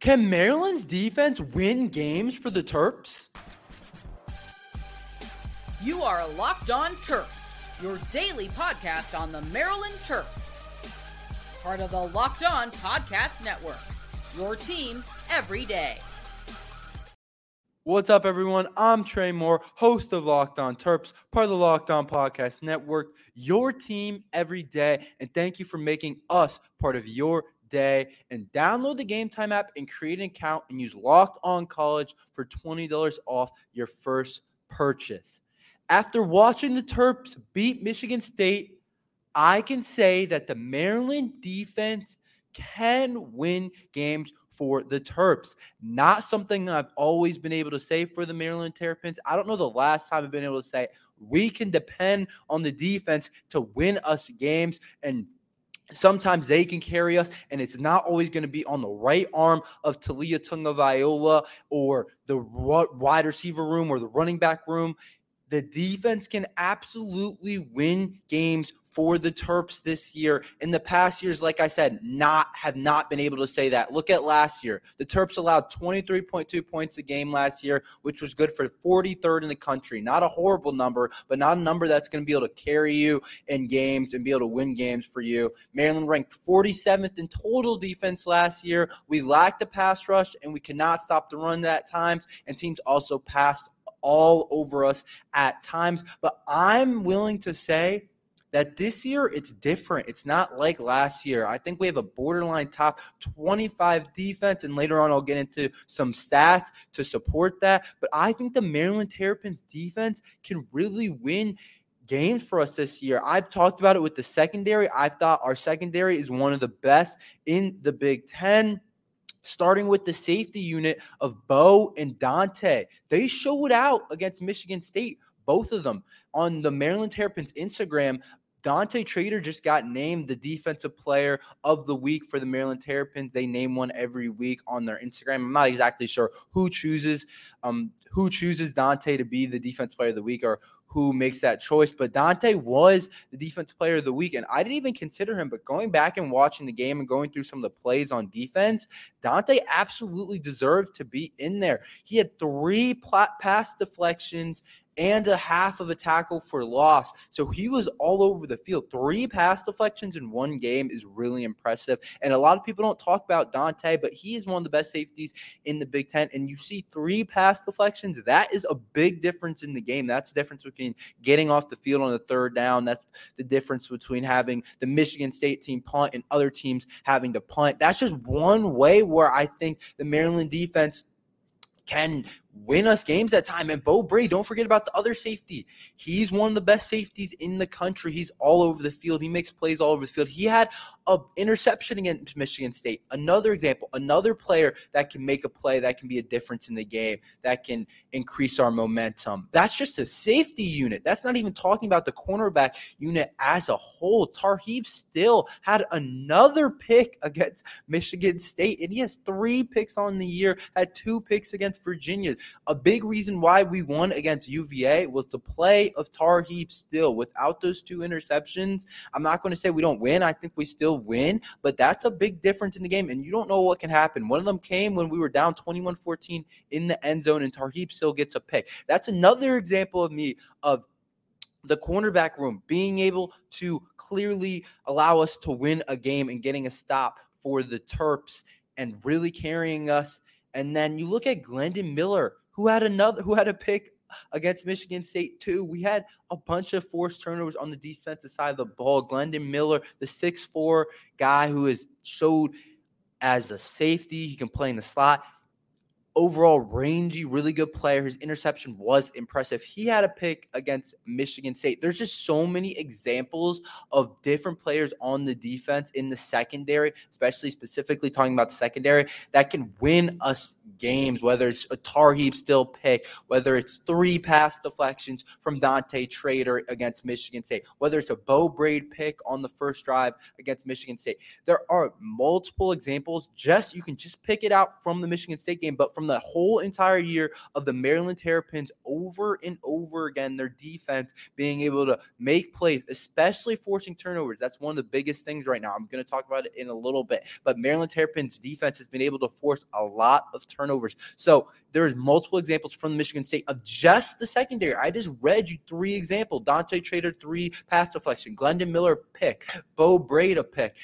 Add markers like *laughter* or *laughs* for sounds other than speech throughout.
Can Maryland's defense win games for the Terps? You are Locked On Terps, your daily podcast on the Maryland Terps. Part of the Locked On Podcast Network. Your team every day. What's up, everyone? I'm Tre Moore, host of Locked On Terps, part of the Locked On Podcast Network, your team every day. And thank you for making us part of your day and download the Game Time app and create an account and use Locked On College for $20 off your first purchase. After watching the Terps beat Michigan State, I can say that the Maryland defense can win games for the Terps. Not something I've always been able to say for the Maryland Terrapins. I don't know the last time I've been able to say we can depend on the defense to win us games and Sometimes they can carry us, and it's not always going to be on the right arm of Taulia Tagovailoa or the wide receiver room or the running back room. The defense can absolutely win games for the Terps this year. In the past years, like I said, not have not been able to say that. Look at last year. The Terps allowed 23.2 points a game last year, which was good for 43rd in the country. Not a horrible number, but not a number that's going to be able to carry you in games and be able to win games for you. Maryland ranked 47th in total defense last year. We lacked a pass rush and we cannot stop the run at times, and teams also passed all over us at times. But I'm willing to say that this year it's different. It's not like last year. I think we have a borderline top 25 defense, and later on I'll get into some stats to support that. But I think the Maryland Terrapins defense can really win games for us this year. I've talked about it with the secondary. I thought our secondary is one of the best in the Big Ten starting with the safety unit of Beau and Dante. They showed out against Michigan State, both of them. On the Maryland Terrapins Instagram, Dante Trader just got named the defensive player of the week for the Maryland Terrapins. They name one every week on their Instagram. I'm not exactly sure who chooses um, who chooses Dante to be the defense player of the week or who makes that choice. But Dante was the defensive player of the week, and I didn't even consider him. But going back and watching the game and going through some of the plays on defense, Dante absolutely deserved to be in there. He had three pass deflections and a half of a tackle for loss. So he was all over the field. Three pass deflections in one game is really impressive. And a lot of people don't talk about Dante, but he is one of the best safeties in the Big Ten. And you see three pass deflections. That is a big difference in the game. That's the difference between getting off the field on the third down. That's the difference between having the Michigan State team punt and other teams having to punt. That's just one way where I think the Maryland defense can win us games that time. And Beau Brade, don't forget about the other safety. He's one of the best safeties in the country. He's all over the field. He makes plays all over the field. He had a interception against Michigan State. Another example, another player that can make a play that can be a difference in the game, that can increase our momentum. That's just a safety unit. That's not even talking about the cornerback unit as a whole. Tarheeb Still had another pick against Michigan State, and he has three picks on the year, had two picks against Virginia. A big reason why we won against UVA was the play of Tar Tarheeb Still. Without those two interceptions, I'm not going to say we don't win. I think we still win, but that's a big difference in the game. And you don't know what can happen. One of them came when we were down 21 14 in the end zone, and Tar Tarheeb Still gets a pick. That's another example of me of the cornerback room being able to clearly allow us to win a game and getting a stop for the Terps and really carrying us and then you look at Glendon Miller, who had another, who had a pick against Michigan State too. We had a bunch of forced turnovers on the defensive side of the ball. Glendon Miller, the six four guy who has showed as a safety, he can play in the slot overall rangy, really good player. His interception was impressive. He had a pick against Michigan State. There's just so many examples of different players on the defense in the secondary, especially specifically talking about the secondary, that can win us games, whether it's a Tarheeb Still pick, whether it's three pass deflections from Dante Trader against Michigan State, whether it's a Beau Brade pick on the first drive against Michigan State. There are multiple examples. Just you can just pick it out from the Michigan State game, but from the whole entire year of the Maryland Terrapins over and over again. Their defense being able to make plays, especially forcing turnovers. That's one of the biggest things right now. I'm going to talk about it in a little bit. But Maryland Terrapins defense has been able to force a lot of turnovers. So there's multiple examples from Michigan State of just the secondary. I just read you three examples. Dante Trader, three pass deflection. Glendon Miller pick. Beau Brade pick.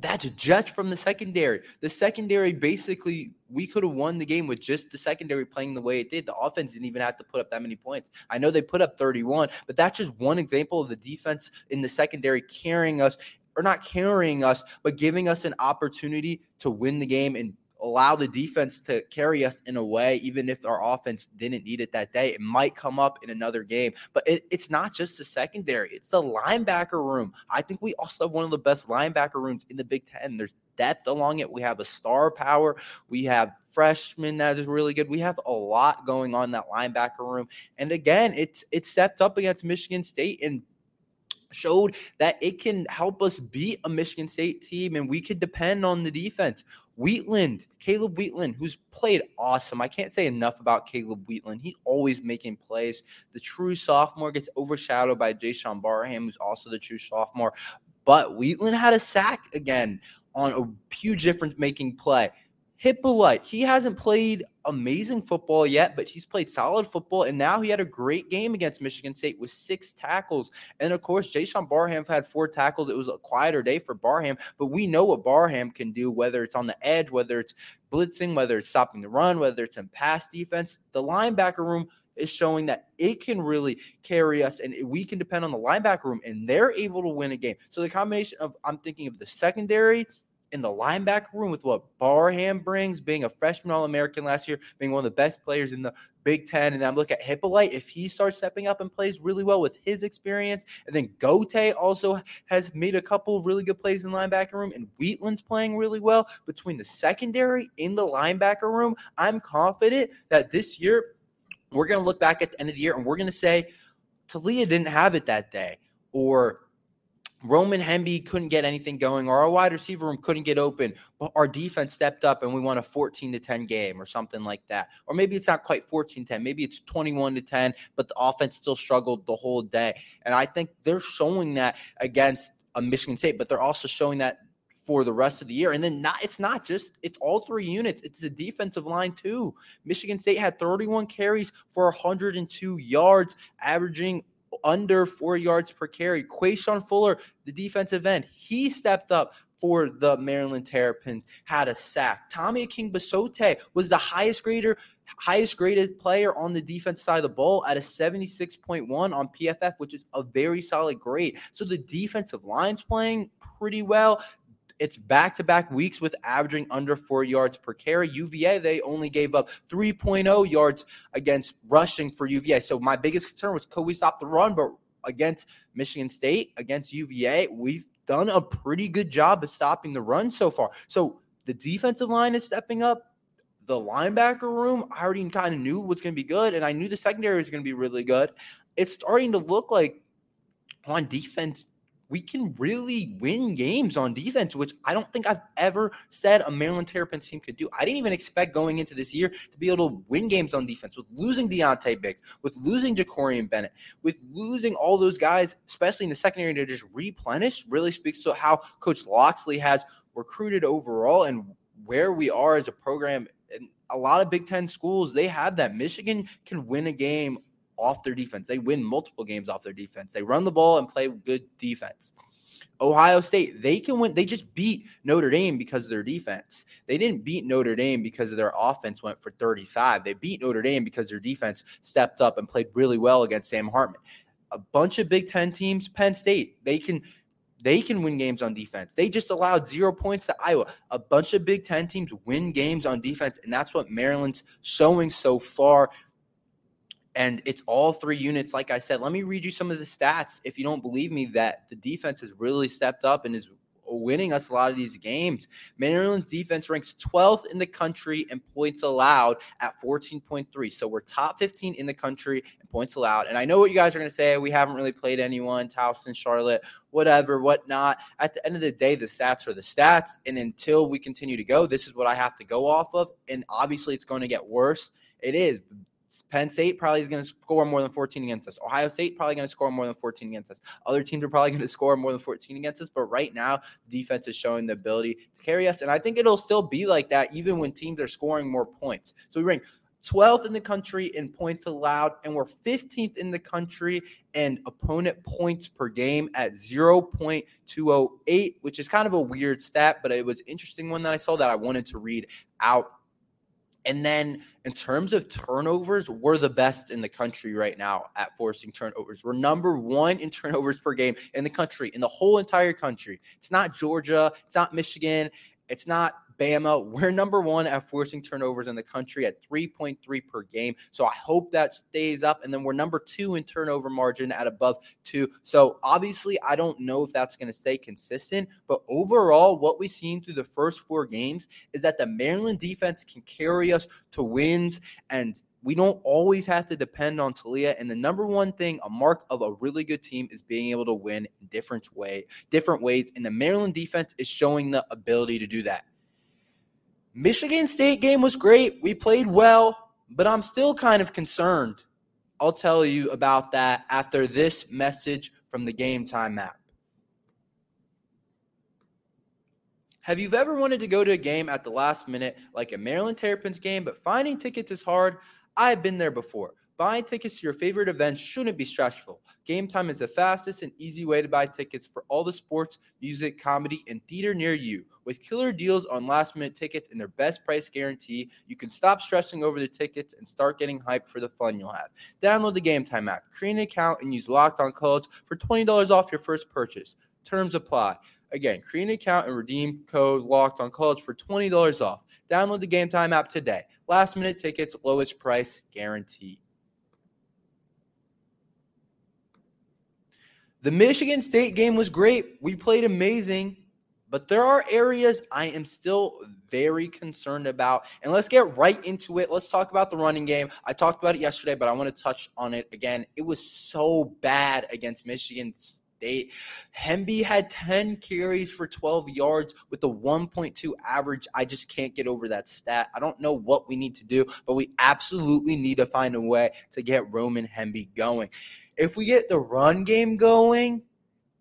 That's just from the secondary. The secondary basically, we could have won the game with just the secondary playing the way it did. The offense didn't even have to put up that many points. I know they put up 31, but that's just one example of the defense in the secondary carrying us, or not carrying us, but giving us an opportunity to win the game and allow the defense to carry us in a way, even if our offense didn't need it that day. It might come up in another game, but it, it's not just the secondary, it's the linebacker room. I think we also have one of the best linebacker rooms in the Big Ten. There's depth along it. We have a star power. We have freshmen that is really good. We have a lot going on in that linebacker room. And again, it's it stepped up against Michigan State and showed that it can help us beat a Michigan State team and we could depend on the defense. Wheatland, Caleb Wheatland, who's played awesome. I can't say enough about Caleb Wheatland. He's always making plays. The true sophomore gets overshadowed by Jaishawn Barham, who's also the true sophomore. But Wheatland had a sack again on a huge difference making play. Hyppolite, he hasn't played amazing football yet, but he's played solid football, and now he had a great game against Michigan State with six tackles. And of course, Jaishawn Barham had four tackles. It was a quieter day for Barham, but we know what Barham can do, whether it's on the edge, whether it's blitzing, whether it's stopping the run, whether it's in pass defense. The linebacker room is showing that it can really carry us and we can depend on the linebacker room and they're able to win a game. So the combination of I'm thinking of the secondary in the linebacker room with what Barham brings, being a freshman All American last year, being one of the best players in the Big Ten. And then I'm looking at Hyppolite. If he starts stepping up and plays really well with his experience, and then Gotay also has made a couple really good plays in the linebacker room, and Wheatland's playing really well between the secondary in the linebacker room, I'm confident that this year we're going to look back at the end of the year and we're going to say, Taulia didn't have it that day, or Roman Hemby couldn't get anything going, or our wide receiver room couldn't get open, but our defense stepped up and we won a 14 to 10 game or something like that. Or maybe it's not quite 14 10, maybe it's 21 to 10, but the offense still struggled the whole day. And I think they're showing that against a Michigan State, but they're also showing that for the rest of the year. And then not it's not just it's all three units, it's the defensive line too. Michigan State had 31 carries for 102 yards, averaging under four yards per carry. Quashon Fuller, the defensive end, he stepped up for the Maryland Terrapins, had a sack. Tommy Akingbesote was the highest grader, highest graded player on the defense side of the ball at a 76.1 on PFF, which is a very solid grade. So the defensive line's playing pretty well. It's back to back weeks with averaging under four yards per carry. UVA, they only gave up 3.0 yards against rushing for UVA. So my biggest concern was could we stop the run? But against Michigan State, against UVA, we've done a pretty good job of stopping the run so far. So the defensive line is stepping up. The linebacker room, I already kind of knew was going to be good, and I knew the secondary was going to be really good. It's starting to look like on defense, we can really win games on defense, which I don't think I've ever said a Maryland Terrapins team could do. I didn't even expect going into this year to be able to win games on defense with losing Deontay Biggs, with losing Jakorian Bennett, with losing all those guys, especially in the secondary to just replenish, really speaks to how Coach Locksley has recruited overall and where we are as a program. And a lot of Big Ten schools, they have that. Michigan can win a game off their defense. They win multiple games off their defense. They run the ball and play good defense. Ohio State, they can win. They just beat Notre Dame because of their defense. They didn't beat Notre Dame because of their offense went for 35. They beat Notre Dame because their defense stepped up and played really well against Sam Hartman. A bunch of Big Ten teams, Penn State, they can they can win games on defense. They just allowed zero points to Iowa. A bunch of Big Ten teams win games on defense, and that's what Maryland's showing so far and it's all three units. Like I said, let me read you some of the stats. If you don't believe me, that the defense has really stepped up and is winning us a lot of these games. Maryland's defense ranks 12th in the country in points allowed at 14.3. So we're top 15 in the country in points allowed. And I know what you guys are going to say. We haven't really played anyone, Towson, Charlotte, whatever, whatnot. At the end of the day, the stats are the stats. And until we continue to go, this is what I have to go off of. And obviously, it's going to get worse. It is. Penn State probably is going to score more than 14 against us. Ohio State probably going to score more than 14 against us. Other teams are probably going *laughs* to score more than 14 against us. But right now, defense is showing the ability to carry us. And I think it'll still be like that even when teams are scoring more points. So we rank 12th in the country in points allowed, and we're 15th in the country in opponent points per game at 0.208, which is kind of a weird stat, but it was interesting one that I saw that I wanted to read out and then in terms of turnovers, we're the best in the country right now at forcing turnovers. We're number one in *laughs* turnovers per game in the country, in the whole entire country. It's not Georgia, it's not Michigan, it's not Bama. We're number one at forcing turnovers in the country at 3.3 per game. So I hope that stays up. And then we're number two in turnover margin at above two. So obviously, I don't know if that's going to stay consistent. But overall, what we've seen through the first four games is that the Maryland defense can carry us to wins and we don't always have to depend on Taulia. And the number one thing, a mark of a really good team, is being able to win in different way, different ways. And the Maryland defense is showing the ability to do that. Michigan State game was great. We played well, but I'm still kind of concerned. I'll tell you about that after this message from the Game Time app. Have you ever wanted to go to a game at the last minute, like a Maryland Terrapins game, but finding tickets is hard? I've been there before. Buying tickets to your favorite events shouldn't be stressful. Game Time is the fastest and easy way to buy tickets for all the sports, music, comedy, and theater near you. With killer deals on last minute tickets and their best price guarantee, you can stop stressing over the tickets and start getting hyped for the fun you'll have. Download the Game Time app, create an account, and use Locked On College for $20 off your first purchase. Terms apply. Again, create an account and redeem code Locked On College for $20 off. Download the Game Time app today. Last minute tickets, lowest price guaranteed. The Michigan State game was great. We played amazing, but there are areas I am still very concerned about. And let's get right into it. Let's talk about the running game. I talked about it yesterday, but I want to touch on it again. It was so bad against Michigan Hemby had 10 carries for 12 yards with a 1.2 average. I just can't get over that stat. I don't know what we need to do, but we absolutely need to find a way to get Roman Hemby going if we get the run game going,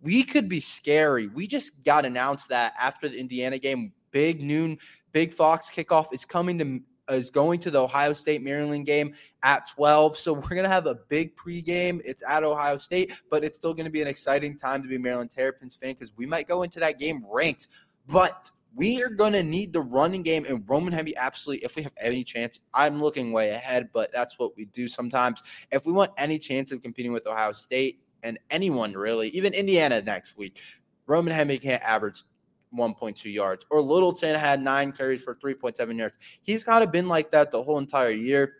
we could be scary. We just got announced that after the Indiana game, big noon, big Fox kickoff is coming to is going to the Ohio State Maryland game at 12. So we're going to have a big pregame. It's at Ohio State, but it's still going to be an exciting time to be Maryland Terrapins fan because we might go into that game ranked. But we are going to need the running game and Roman Hemby absolutely, if we have any chance, I'm looking way ahead, but that's what we do sometimes. If we want any chance of competing with Ohio State and anyone really, even Indiana next week, Roman Hemby can't average 1.2 yards. Or Littleton had nine carries for 3.7 yards. He's kind of been like that the whole entire year.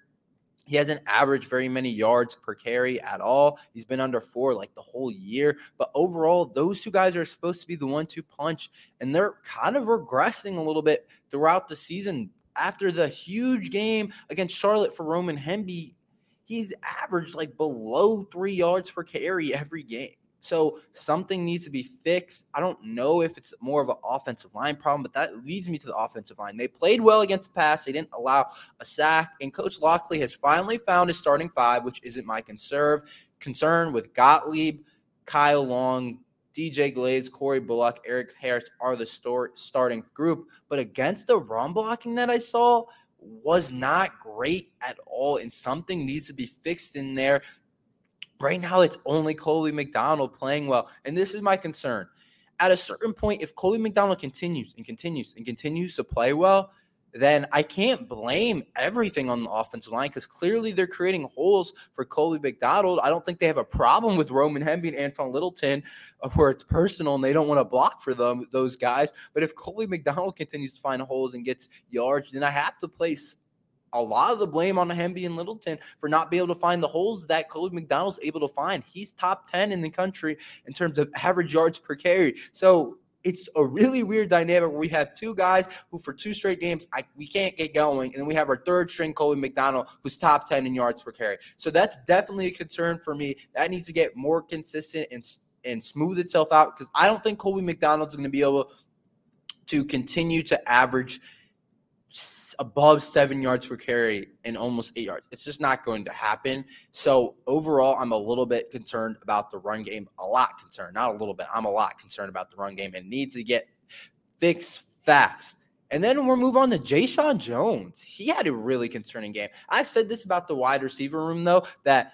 He hasn't averaged very many yards per carry at all. He's been under four like the whole year. But overall, those two guys are supposed to be the one two punch, and they're kind of regressing a little bit throughout the season. After the huge game against Charlotte for Roman Hemby, he's averaged like below three yards per carry every game. So something needs to be fixed. I don't know if it's more of an offensive line problem, but that leads me to the offensive line. They played well against the pass. They didn't allow a sack. And Coach Locksley has finally found his starting five, which isn't my concern. Concern with Gottlieb, Kyle Long, DJ Glaze, Corey Bullock, Eric Harris are the starting group. But against the run blocking that I saw was not great at all. And something needs to be fixed in there Right now, it's only Colby McDonald playing well. And this is my concern. At a certain point, if Colby McDonald continues and continues and continues to play well, then I can't blame everything on the offensive line because clearly they're creating holes for Colby McDonald. I don't think they have a problem with Roman Hemby and Antwain Littleton uh, where it's personal and they don't want to block for them, those guys. But if Colby McDonald continues to find holes and gets yards, then I have to place a lot of the blame on Hemby and Littleton for not being able to find the holes that Colby McDonald's able to find. He's top 10 in the country in terms of average yards per carry. So it's a really weird dynamic where we have two guys who, for two straight games, I, we can't get going, and then we have our third string Colby McDonald, who's top ten in yards per carry. So that's definitely a concern for me. That needs to get more consistent and and smooth itself out because I don't think Colby McDonald's going to be able to continue to average above seven yards per carry and almost eight yards. It's just not going to happen. So overall, I'm a little bit concerned about the run game. A lot concerned, not a little bit. I'm a lot concerned about the run game and needs to get fixed fast. And then we'll move on to Jeshaun Jones. He had a really concerning game. I've said this about the wide receiver room, though, that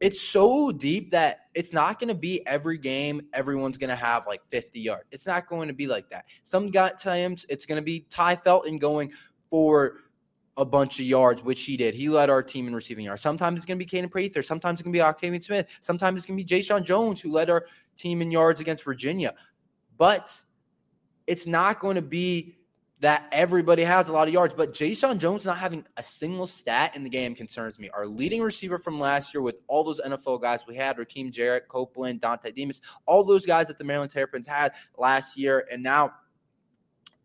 it's so deep that it's not going to be every game everyone's going to have like 50 yards. It's not going to be like that. Some times it's going to be Tai Felton going for a bunch of yards, which he did. He led our team in receiving yards. Sometimes it's going to be Kaden Prather. Sometimes it's going to be Octavian Smith. Sometimes it's going to be Jeshaun Jones, who led our team in yards against Virginia. But it's not going to be that everybody has a lot of yards. But Jeshaun Jones not having a single stat in the game concerns me. Our leading receiver from last year with all those NFL guys we had, Rakim Jarrett, Copeland, Dontay Demus, all those guys that the Maryland Terrapins had last year. And now,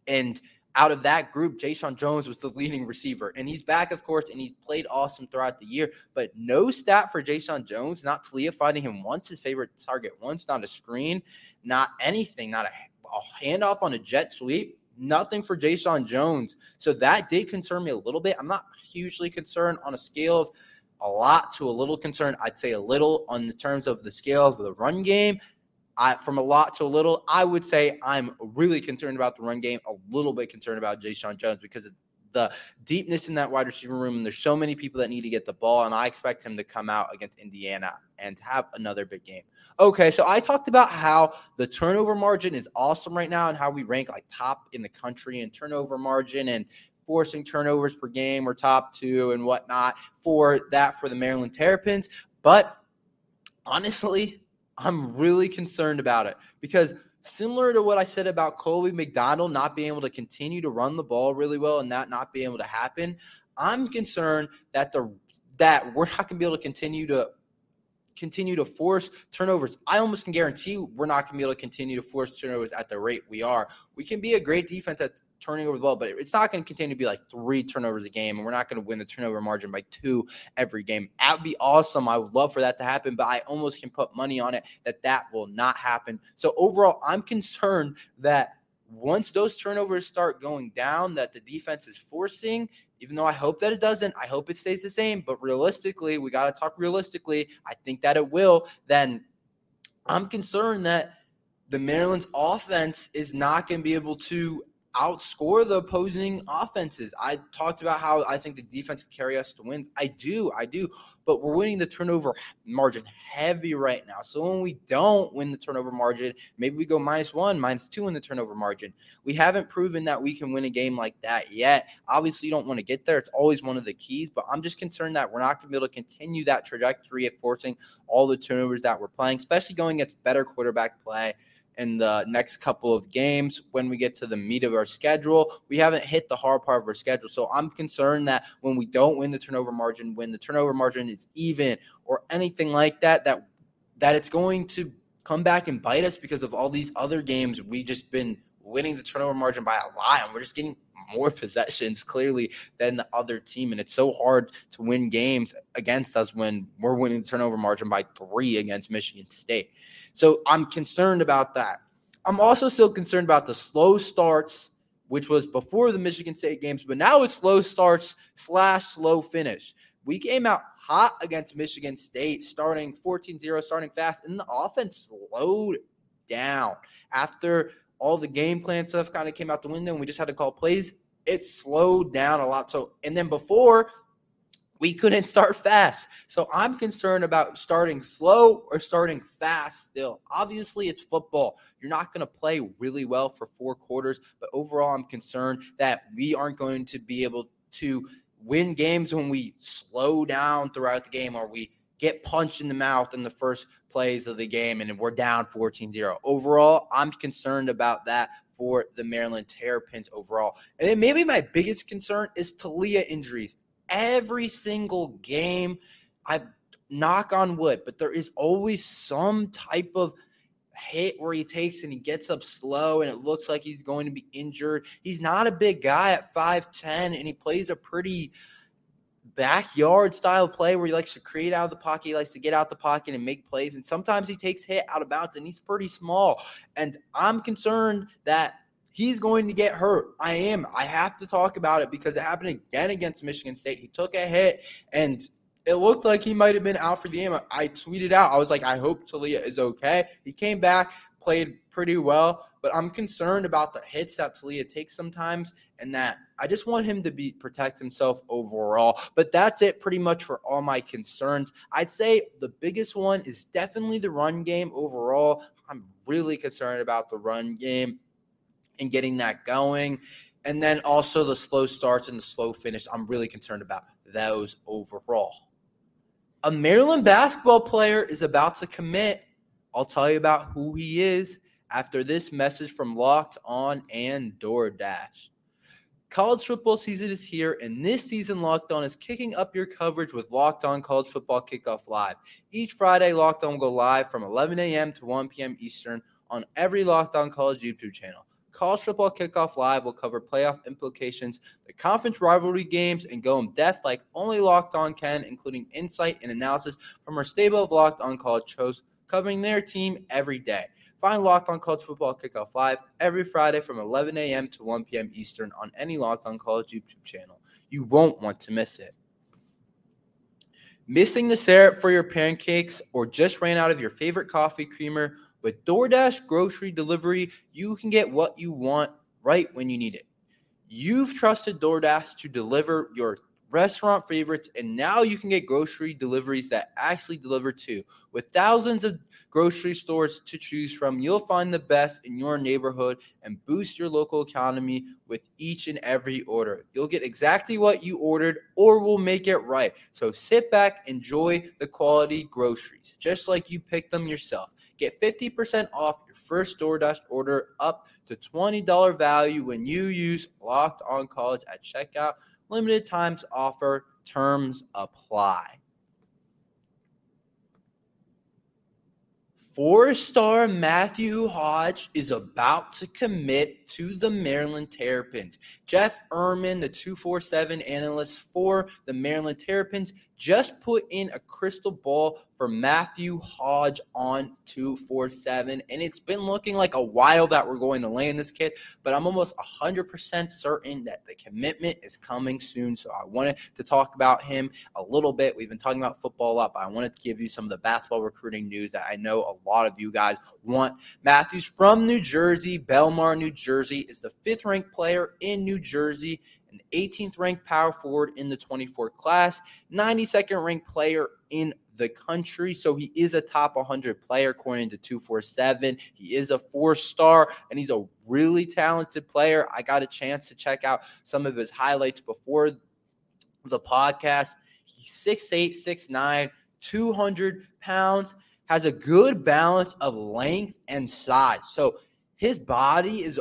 and – out of that group, Jeshaun Jones was the leading receiver. And he's back, of course, and he's played awesome throughout the year. But no stat for Jeshaun Jones, not Taulia finding him once, his favorite target once, not a screen, not anything, not a, a handoff on a jet sweep. Nothing for Jeshaun Jones. So that did concern me a little bit. I'm not hugely concerned on a scale of a lot to a little concerned. I'd say a little on the terms of the scale of the run game. I, from a lot to a little, I would say I'm really concerned about the run game, a little bit concerned about Jeshaun Jones because the deepness in that wide receiver room. And there's so many people that need to get the ball, and I expect him to come out against Indiana and have another big game. Okay, so I talked about how the turnover margin is awesome right now and how we rank like top in the country in turnover margin and forcing turnovers per game. We're top two and whatnot for that for the Maryland Terrapins. But honestly, I'm really concerned about it because similar to what I said about Colby McDonald not being able to continue to run the ball really well and that not being able to happen, I'm concerned that the that we're not going to be able to continue to continue to force turnovers. I almost can guarantee we're not going to be able to continue to force turnovers at the rate we are. We can be a great defense at turning over the ball, but it's not going to continue to be like three turnovers a game, and we're not going to win the turnover margin by two every game. That would be awesome. I would love for that to happen, but I almost can put money on it that that will not happen. So overall, I'm concerned that once those turnovers start going down, that the defense is forcing. Even though I hope that it doesn't, I hope it stays the same. But realistically, we got to talk realistically. I think that it will. Then I'm concerned that the Maryland's offense is not going to be able to outscore the opposing offenses. I talked about how I think the defense can carry us to wins. I do, I do, but we're winning the turnover margin heavy right now. So when we don't win the turnover margin, maybe we go minus one, minus two in the turnover margin. We haven't proven that we can win a game like that yet. Obviously, you don't want to get there. It's always one of the keys, but I'm just concerned that we're not going to be able to continue that trajectory of forcing all the turnovers that we're playing, especially going against better quarterback play in the next couple of games when we get to the meat of our schedule. We haven't hit the hard part of our schedule. So I'm concerned that when we don't win the turnover margin, when the turnover margin is even or anything like that, that that it's going to come back and bite us because of all these other games we just been winning the turnover margin by a lot and we're just getting more possessions clearly than the other team and it's so hard to win games against us when we're winning the turnover margin by 3 against Michigan State. So I'm concerned about that. I'm also still concerned about the slow starts, which was before the Michigan State games, but now it's slow starts slash slow finish. We came out hot against Michigan State, starting 14 0, starting fast, and the offense slowed down after all the game plan stuff kind of came out the window and we just had to call plays. It slowed down a lot. So, and then before we couldn't start fast. So I'm concerned about starting slow or starting fast still. Obviously, it's football. You're not going to play really well for four quarters, but overall, I'm concerned that we aren't going to be able to win games when we slow down throughout the game or we get punched in the mouth in the first plays of the game and we're down 14 0. Overall, I'm concerned about that for the Maryland Terrapins overall. And then maybe my biggest concern is Taulia injuries every single game. I knock on wood, but there is always some type of hit where he takes and he gets up slow and it looks like he's going to be injured. He's not a big guy at 5'10 and he plays a pretty backyard style play where he likes to create out of the pocket. He likes to get out the pocket and make plays. And sometimes he takes hit out of bounds and he's pretty small. And I'm concerned that he's going to get hurt. I am. I have to talk about it because it happened again against Michigan State. He took a hit and it looked like he might have been out for the game. I tweeted out, I was like, I hope Taulia is okay. He came back, played pretty well, but I'm concerned about the hits that Taulia takes sometimes and that I just want him to be protect himself overall. But that's it pretty much for all my concerns. I'd say the biggest one is definitely the run game overall. I'm really concerned about the run game and getting that going. And then also the slow starts and the slow finish. I'm really concerned about those overall. A Maryland basketball player is about to commit. I'll tell you about who he is after this message from Locked On and DoorDash. College football season is here, and this season, Locked On is kicking up your coverage with Locked On College Football Kickoff Live. Each Friday, Locked On will go live from 11 a.m. to 1 p.m. Eastern on every Locked On College YouTube channel. College Football Kickoff Live will cover playoff implications, the conference rivalry games, and go in depth like only Locked On can, including insight and analysis from our stable of Locked On College shows covering their team every day. Find Locked On College Football Kickoff Live every Friday from 11 a.m. to 1 p.m. Eastern on any Locked On College YouTube channel. You won't want to miss it. Missing the syrup for your pancakes or just ran out of your favorite coffee creamer? With DoorDash grocery delivery, you can get what you want right when you need it. You've trusted DoorDash to deliver your restaurant favorites, and now you can get grocery deliveries that actually deliver too. With thousands of grocery stores to choose from, you'll find the best in your neighborhood and boost your local economy with each and every order. You'll get exactly what you ordered, or we'll make it right. So sit back, enjoy the quality groceries, just like you picked them yourself. Get 50% off your first DoorDash order up to $20 value when you use Locked On College at checkout. Limited times offer, terms apply. Four star Matthew Hodge is about to commit to the Maryland Terrapins. Jeff Ermann, the 247 analyst for the Maryland Terrapins, just put in a crystal ball for Matthew Hodge on 247. And it's been looking like a while that we're going to land this kid, but I'm almost 100% certain that the commitment is coming soon. So I wanted to talk about him a little bit. We've been talking about football a lot, but I wanted to give you some of the basketball recruiting news that I know a lot of you guys want. Matthews from New Jersey, Belmar, New Jersey, is the fifth ranked player in New Jersey an 18th ranked power forward in the 24 class, 92nd ranked player in the country. So he is a top 100 player according to 247. He is a four star and he's a really talented player. I got a chance to check out some of his highlights before the podcast. He's 6'8, 6'9, 200 pounds, has a good balance of length and size. So his body is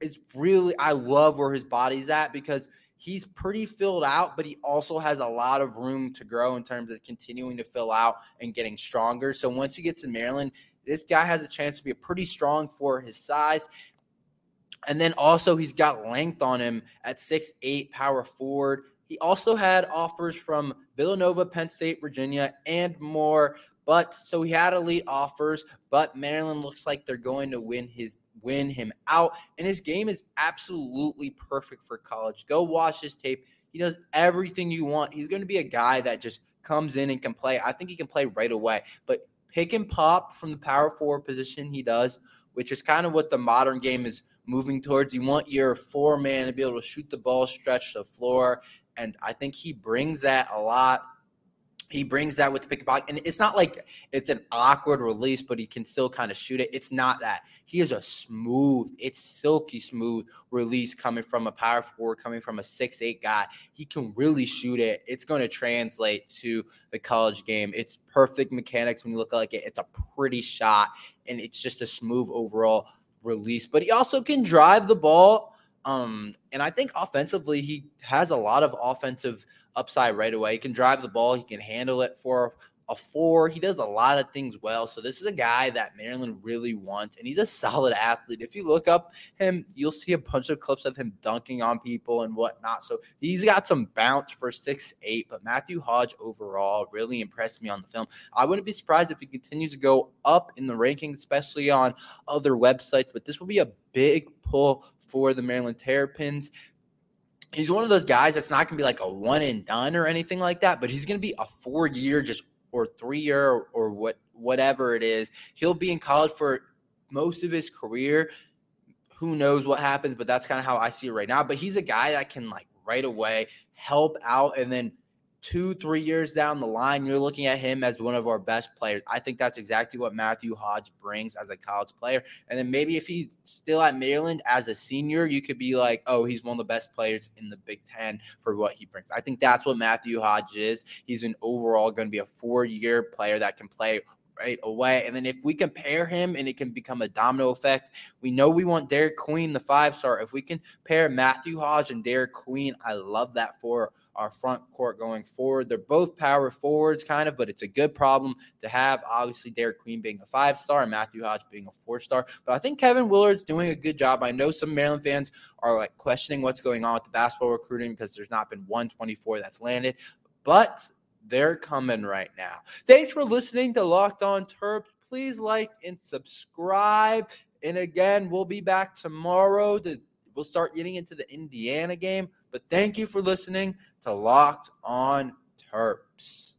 is really I love where his body's at because he's pretty filled out, but he also has a lot of room to grow in terms of continuing to fill out and getting stronger. So once he gets in Maryland, this guy has a chance to be pretty strong for his size. And then also he's got length on him at six eight power forward. He also had offers from Villanova, Penn State, Virginia, and more. But so he had elite offers, but Maryland looks like they're going to win his win him out. And his game is absolutely perfect for college. Go watch his tape. He does everything you want. He's going to be a guy that just comes in and can play. I think he can play right away. But pick and pop from the power forward position he does, which is kind of what the modern game is moving towards. You want your four man to be able to shoot the ball, stretch the floor. And I think he brings that a lot he brings that with the pick and pocket. And it's not like it's an awkward release, but he can still kind of shoot it. It's not that. He is a smooth, it's silky smooth release coming from a power forward, coming from a six eight guy. He can really shoot it. It's going to translate to the college game. It's perfect mechanics when you look like it. It's a pretty shot, and it's just a smooth overall release. But he also can drive the ball. Um, and I think offensively, he has a lot of offensive upside right away. He can drive the ball, he can handle it for a four. He does a lot of things well. So this is a guy that Maryland really wants, and he's a solid athlete. If you look up him, you'll see a bunch of clips of him dunking on people and whatnot. So he's got some bounce for six eight. But Matthew Hodge overall really impressed me on the film. I wouldn't be surprised if he continues to go up in the rankings, especially on other websites. But this will be a big pull for the Maryland Terrapins he's one of those guys that's not going to be like a one and done or anything like that, but he's going to be a four year just or three year or, or what whatever it is. He'll be in college for most of his career. Who knows what happens, but that's kind of how I see it right now. But he's a guy that can like right away help out and then two, three years down the line, you're looking at him as one of our best players. I think that's exactly what Matthew Hodge brings as a college player. And then maybe if he's still at Maryland as a senior, you could be like, oh, he's one of the best players in the Big Ten for what he brings. I think that's what Matthew Hodge is. He's an overall going to be a four year player that can play right away. And then if we compare him and it can become a domino effect, we know we want Derek Queen, the five star. If we can pair Matthew Hodge and Derek Queen, I love that for our front court going forward. They're both power forwards, kind of, but it's a good problem to have. Obviously, Derek Queen being a five star and Matthew Hodge being a four star. But I think Kevin Willard's doing a good job. I know some Maryland fans are like questioning what's going on with the basketball recruiting because there's not been 124 that's landed. But they're coming right now. Thanks for listening to Locked On Terps. Please like and subscribe. And again, we'll be back tomorrow to we'll start getting into the Indiana game. But thank you for listening to Locked On Terps.